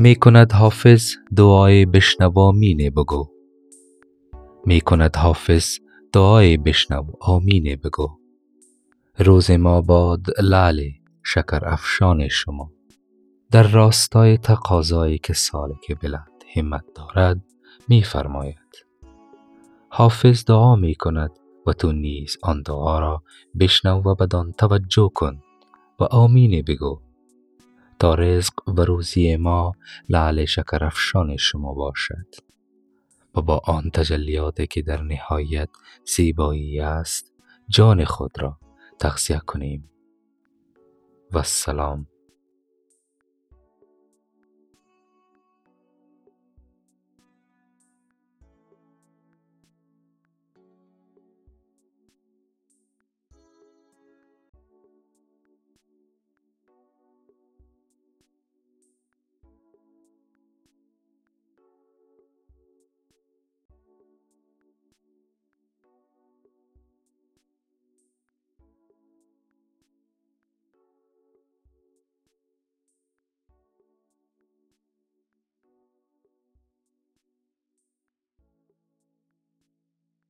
می کند حافظ دعای بشنو آمین بگو. می کند حافظ دعای بشنو آمین بگو. روز ما باد لعل شکرافشان شما. در راستای تقاضایی که سالک بلند همت دارد می فرماید حافظ دعا می کند و تو نیز آن دعا را بشنو و بدان توجه کن و آمین بگو. تا رزق و روزی ما لعل شکرافشان شما باشد. و با آن تجلیاتی که در نهایت زیبایی است جان خود را تغذیه کنیم. و السلام